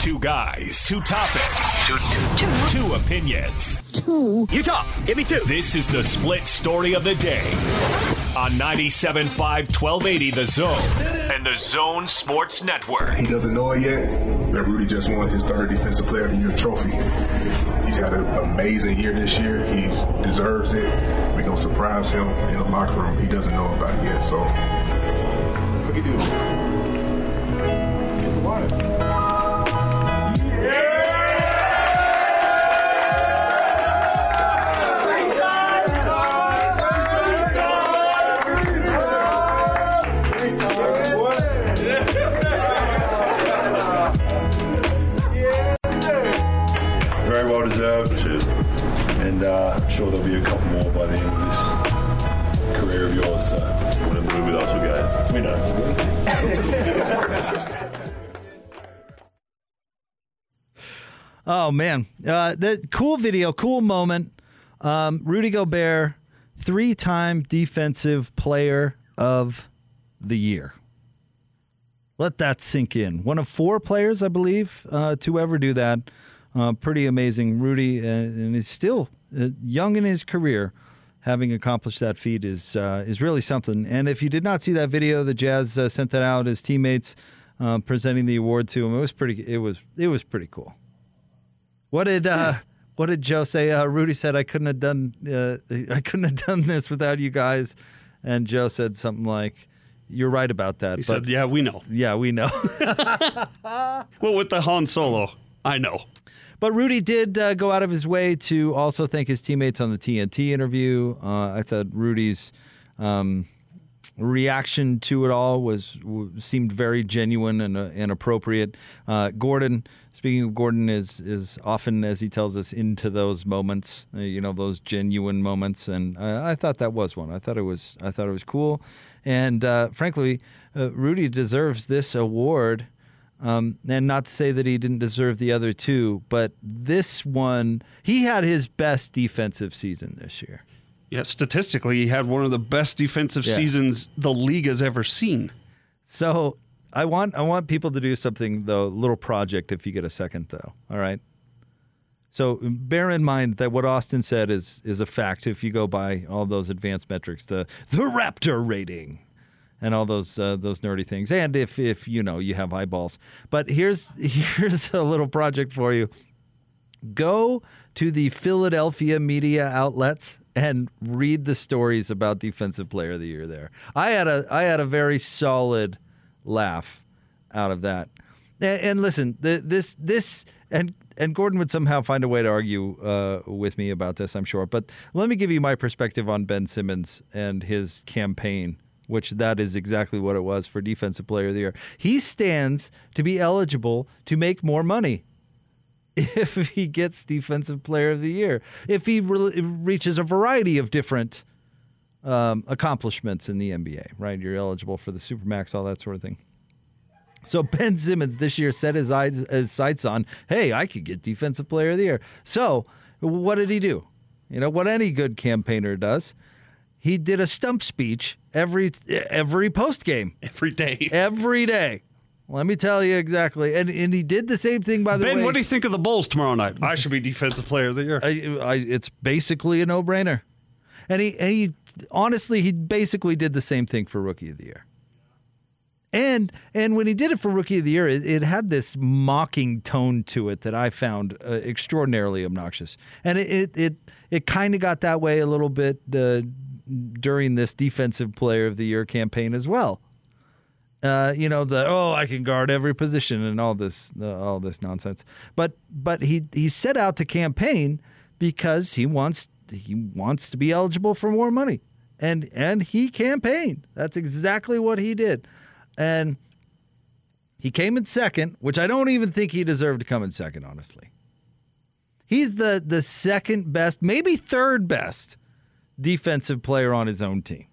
Two guys, two topics, two, two, two. two opinions. Two. You talk. Give me two. This is the split story of the day on 97.5 1280 The Zone and The Zone Sports Network. He doesn't know it yet that Rudy just won his third Defensive Player of the Year trophy. He's had an amazing year this year. He deserves it. We're going to surprise him in the locker room. He doesn't know about it yet. So, look at you. Yours. So to move with us? We know. oh man, uh, the cool video, cool moment. Um, Rudy Gobert, three-time defensive player of the year. Let that sink in. One of four players, I believe, uh, to ever do that. Uh, pretty amazing. Rudy, uh, and he's still uh, young in his career, having accomplished that feat is uh, is really something. And if you did not see that video, the Jazz uh, sent that out. as teammates uh, presenting the award to him. It was pretty. It was it was pretty cool. What did uh, what did Joe say? Uh, Rudy said I couldn't have done I couldn't have done this without you guys, and Joe said something like. You're right about that. He but, said, "Yeah, we know. Yeah, we know." well, with the Han Solo, I know. But Rudy did uh, go out of his way to also thank his teammates on the TNT interview. Uh, I thought Rudy's um, reaction to it all was seemed very genuine and, uh, and appropriate. Uh, Gordon, speaking of Gordon, is is often as he tells us into those moments, uh, you know, those genuine moments, and I thought that was one. I thought it was I thought it was cool, and uh, frankly, Rudy deserves this award um, and not to say that he didn't deserve the other two, but this one, he had his best defensive season this year. Yeah, statistically, he had one of the best defensive yeah. seasons the league has ever seen. So I want I want people to do something though, little project if you get a second though. All right. So bear in mind that what Austin said is is a fact if you go by all those advanced metrics, the the Raptor rating and all those uh, those nerdy things. And if if you know you have eyeballs, but here's here's a little project for you. Go to the Philadelphia media outlets and read the stories about defensive player of the year there. I had a I had a very solid laugh out of that. And, and listen, the, this this and and Gordon would somehow find a way to argue uh, with me about this, I'm sure. But let me give you my perspective on Ben Simmons and his campaign which that is exactly what it was for Defensive Player of the Year. He stands to be eligible to make more money if he gets Defensive Player of the Year, if he re- reaches a variety of different um, accomplishments in the NBA, right? You're eligible for the Supermax, all that sort of thing. So Ben Simmons this year set his eyes his sights on, hey, I could get Defensive Player of the Year. So what did he do? You know what any good campaigner does he did a stump speech every every post game, every day, every day. Let me tell you exactly, and and he did the same thing by the ben, way. what do you think of the Bulls tomorrow night? I should be defensive player of the year. I, I, it's basically a no brainer, and he and he honestly he basically did the same thing for rookie of the year. And and when he did it for rookie of the year, it, it had this mocking tone to it that I found uh, extraordinarily obnoxious, and it it it, it kind of got that way a little bit uh, during this defensive player of the year campaign as well. Uh, you know the oh I can guard every position and all this uh, all this nonsense. But but he he set out to campaign because he wants he wants to be eligible for more money. And and he campaigned. That's exactly what he did. And he came in second, which I don't even think he deserved to come in second honestly. He's the the second best, maybe third best defensive player on his own team.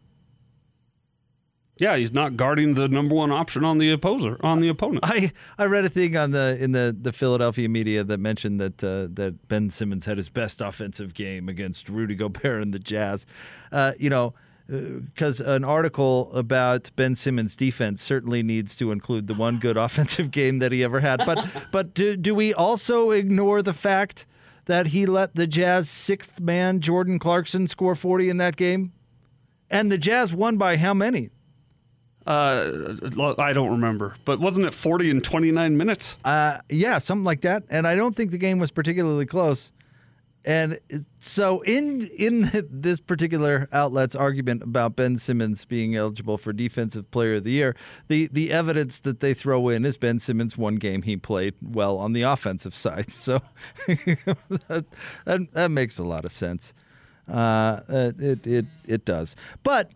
Yeah, he's not guarding the number one option on the opposer on the opponent. I, I read a thing on the in the, the Philadelphia media that mentioned that uh, that Ben Simmons had his best offensive game against Rudy Gobert and the Jazz. Uh, you know, because an article about Ben Simmons' defense certainly needs to include the one good offensive game that he ever had. But but do, do we also ignore the fact that he let the Jazz sixth man Jordan Clarkson score 40 in that game? And the Jazz won by how many? Uh, I don't remember, but wasn't it 40 in 29 minutes? Uh, yeah, something like that. And I don't think the game was particularly close. And so, in in this particular outlet's argument about Ben Simmons being eligible for Defensive Player of the Year, the the evidence that they throw in is Ben Simmons one game he played well on the offensive side. So that, that, that makes a lot of sense. Uh, it it it does, but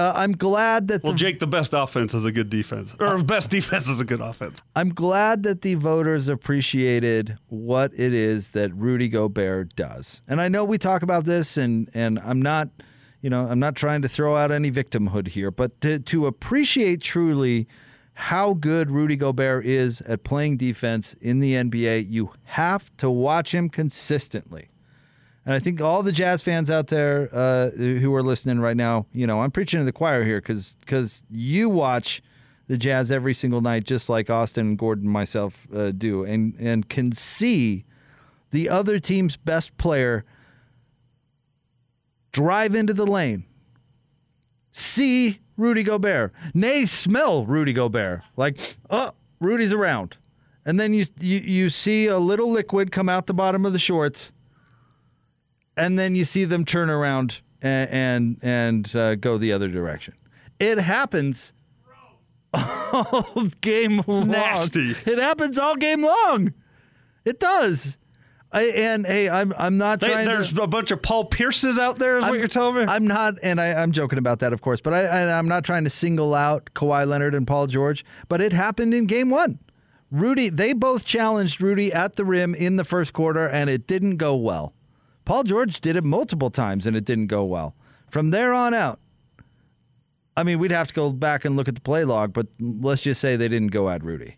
uh, I'm glad that Well, the, Jake, the best offense is a good defense, or best defense is a good offense. I'm glad that the voters appreciated what it is that Rudy Gobert does. And I know we talk about this, and and I'm not, you know, I'm not trying to throw out any victimhood here, but to, to appreciate truly how good Rudy Gobert is at playing defense in the NBA, you have to watch him consistently. And I think all the Jazz fans out there uh, who are listening right now, you know, I'm preaching to the choir here because because you watch the Jazz every single night, just like Austin Gordon myself uh, do, and and can see the other team's best player drive into the lane, see Rudy Gobert, nay, smell Rudy Gobert, like, oh, Rudy's around, and then you you you see a little liquid come out the bottom of the shorts and then you see them turn around and and, and uh, go the other direction. It happens all game long. Nasty. It happens all game long. It does. I, and hey, I'm I'm not They, trying there's to. a bunch of Paul Pierces out there, is what you're telling me? I'm not, and I, I'm joking about that, of course. But I, I, I'm not trying to single out Kawhi Leonard and Paul George. But it happened in Game One. Rudy, they both challenged Rudy at the rim in the first quarter, and it didn't go well. Paul George did it multiple times, and it didn't go well. From there on out, I mean, we'd have to go back and look at the play log, but let's just say they didn't go at Rudy.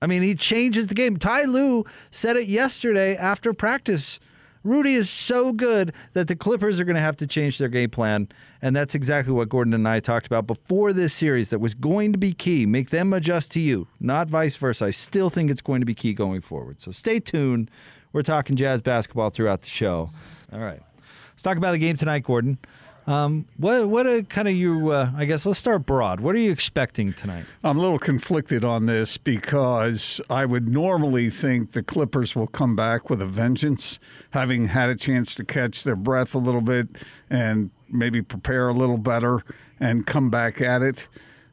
I mean, he changes the game. Ty Lue said it yesterday after practice. Rudy is so good that the Clippers are going to have to change their game plan. And that's exactly what Gordon and I talked about before this series that was going to be key. Make them adjust to you, not vice versa. I still think it's going to be key going forward. So stay tuned. We're talking jazz basketball throughout the show. All right. Let's talk about the game tonight, Gordon. Um, what what are kind of you? Uh, I guess let's start broad. What are you expecting tonight? I'm a little conflicted on this because I would normally think the Clippers will come back with a vengeance, having had a chance to catch their breath a little bit and maybe prepare a little better and come back at it.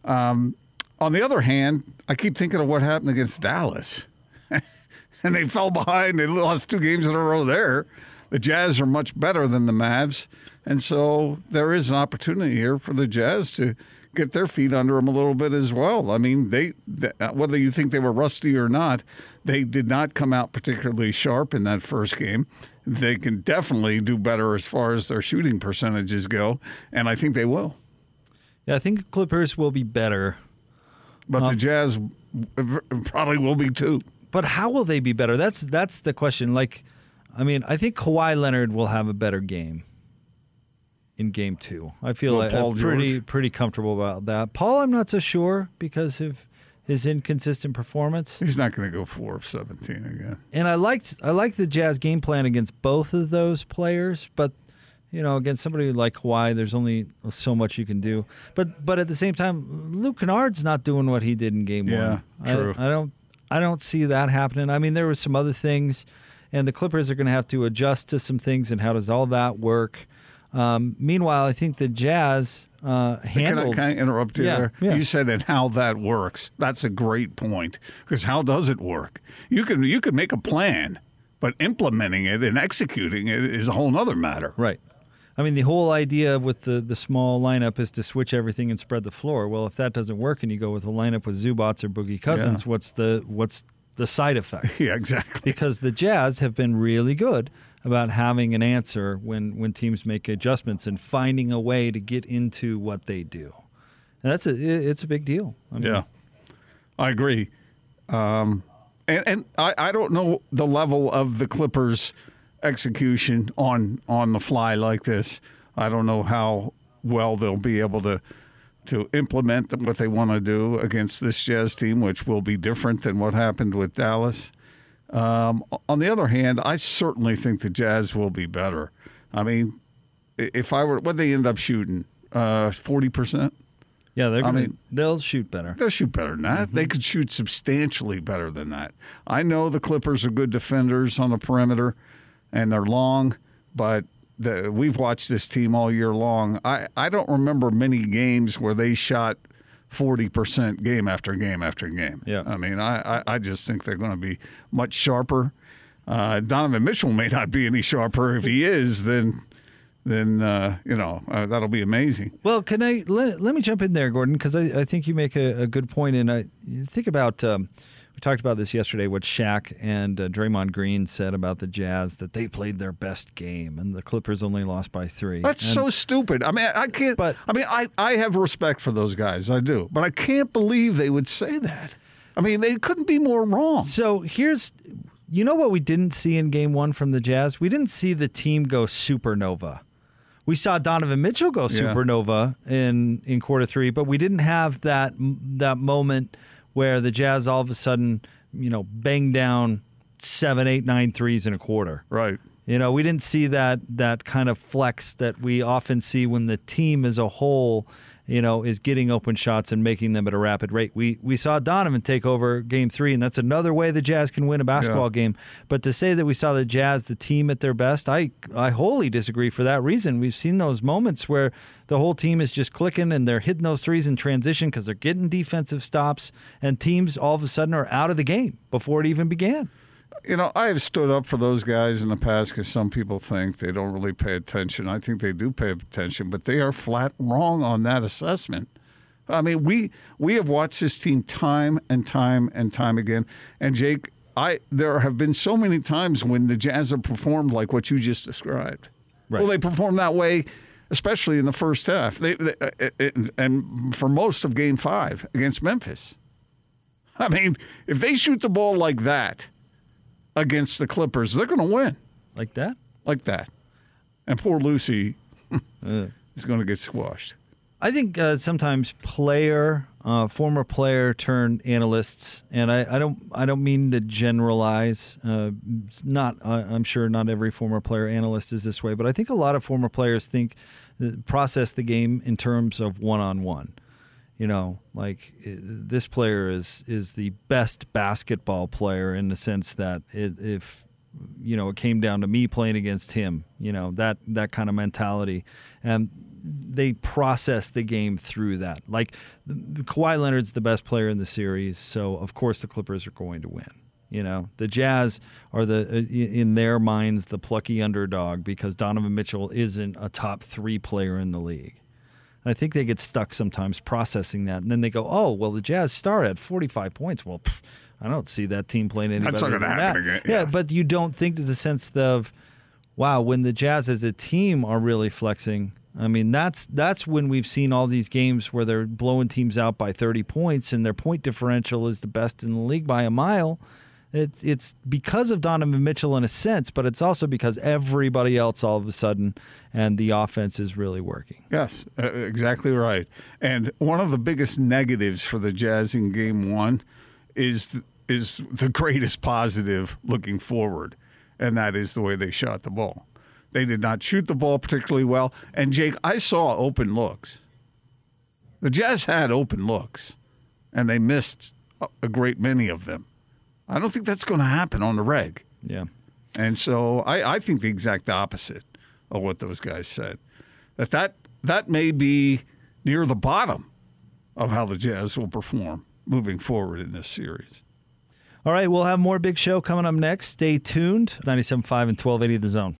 Um, on the other hand, I keep thinking of what happened against Dallas. and they fell behind. They lost two games in a row there. The Jazz are much better than the Mavs. And so there is an opportunity here for the Jazz to get their feet under them a little bit as well. I mean, they whether you think they were rusty or not, they did not come out particularly sharp in that first game. They can definitely do better as far as their shooting percentages go, and I think they will. Yeah, I think Clippers will be better. But the um, Jazz probably will be too. But how will they be better? That's that's the question. Like, I mean, I think Kawhi Leonard will have a better game in Game Two. I feel Well, like Paul I'm pretty George? pretty comfortable about that. Paul, I'm not so sure because of his inconsistent performance. He's not going to go four of seventeen again. And I liked I liked the Jazz game plan against both of those players, but you know, against somebody like Kawhi, there's only so much you can do. But but at the same time, Luke Kennard's not doing what he did in game Yeah, one. I- true. I, don't I don't see that happening. I mean, there was some other things, and the Clippers are going to have to adjust to some things. And how does all that work? Um, meanwhile, I think the Jazz uh, Can I, handled. can I interrupt you Yeah, there? yeah. You said that how that works. That's a great point because how does it work? You can you can make a plan, but implementing it and executing it is a whole other matter. Right. I mean, the whole idea with the, the small lineup is to switch everything and spread the floor. Well, if that doesn't work and you go with a lineup with Zubac or Boogie Cousins, Yeah. what's the what's the side effect? Yeah, exactly. because the Jazz have been really good about having an answer when when teams make adjustments and finding a way to get into what they do. And that's a it's a big deal. I mean, Yeah, I agree. Um, and and I, I don't know the level of the Clippers' execution on on the fly like this. I don't know how well they'll be able to to implement what they want to do against this Jazz team, which will be different than what happened with Dallas. Um, on the other hand, I certainly think the Jazz will be better. I mean, if I were, what they end up shooting, uh, forty percent. Yeah, they're gonna, mean- they'll shoot better. They'll shoot better than that. They could shoot substantially better than that. I know the Clippers are good defenders on the perimeter, and they're long, but the, we've watched this team all year long. I, I don't remember many games where they shot forty percent game after game after game. Yeah. I mean, I, I, I just think they're going to be much sharper. Uh, Donovan Mitchell may not be any sharper. If he is, then then uh, you know uh, that'll be amazing. Well, can I let, let me jump in there, Gordon, because I, I think you make a, a good. And I think about um, we talked about this yesterday. What Shaq and uh, Draymond Green said about the Jazz that they played their best game, and the Clippers only lost by three. That's And- so stupid. I mean, I can't. But- I mean, I, I have respect for those guys. I do, but I can't believe they would say that. I mean, they couldn't be more wrong. So here's, you know what we didn't see in Game One from the Jazz? We didn't see the team go supernova. We saw Donovan Mitchell go Yeah. supernova in in quarter three, but we didn't have that that moment where the Jazz all of a sudden, you know, bang down seven, eight, nine threes in a quarter. Right. You know, we didn't see that that kind of flex that we often see when the team as a whole, you know, is getting open shots and making them at a rapid rate. We we saw Donovan take over game 3 and that's another way the Jazz can win a basketball Yeah. game. But to say that we saw the Jazz the team at their best, I I wholly disagree for that reason. We've seen those moments where the whole team is just clicking and they're hitting those threes in transition because they're getting defensive stops and teams all of a sudden are out of the game before it even began. You know, I have stood up for those guys in the past because some people think they don't really pay attention. I think they do pay attention, but they are flat wrong on that assessment. I mean, we we have watched this team time and time and time again. And Jake, I there have been so many times when the Jazz have performed like what you just described. Right. Well, they performed that way, especially in the first half. They, they uh, uh, and for most of Game Five against Memphis. I mean, if they shoot the ball like that against the Clippers, they're going to win Like that? like that. And poor Lucy is going to get squashed. I think uh, sometimes player, uh, former player turn analysts, and I, I don't I don't mean to generalize. Uh, it's not I'm sure not every former player analyst is this way, but I think a lot of former players think uh, process the game in terms of one on one. You know, like this player is is the best basketball player in the sense that it, if you know it came down to me playing against him, you know that that kind of mentality, and they process the game through that. Like Kawhi Leonard's the best player in the series, so of course the Clippers are going to win. You know, the Jazz are the uh, in their minds the plucky underdog because Donovan Mitchell isn't a top 3 player in the league. I think they get stuck sometimes processing that and then they go, "Oh, well the Jazz star at 45 points. Well, pff, I don't see that team playing anybody That's not gonna that." happen again. Yeah, Yeah. but you don't think to the sense of wow, when the Jazz as a team are really flexing, I mean, that's that's when we've seen all these games where they're blowing teams out by 30 points and their point differential is the best in the league by a mile. It's it's because of Donovan Mitchell in a sense, but it's also because everybody else all of a sudden and the offense is really working. Yes, uh, exactly right. And one of the biggest negatives for the Jazz in Game One is is the greatest positive looking forward, and that is the way they shot the ball. They did not shoot the ball particularly well. And Jake, I saw open looks. The Jazz had open looks, and they missed a great many of them. I don't think that's going to happen on the reg. Yeah. And so I, I think the exact opposite of what those guys said. That, that that may be near the bottom of how the Jazz will perform moving forward in this series. All right, we'll have more big show coming up next. Stay tuned. 97.5 and 1280 the zone.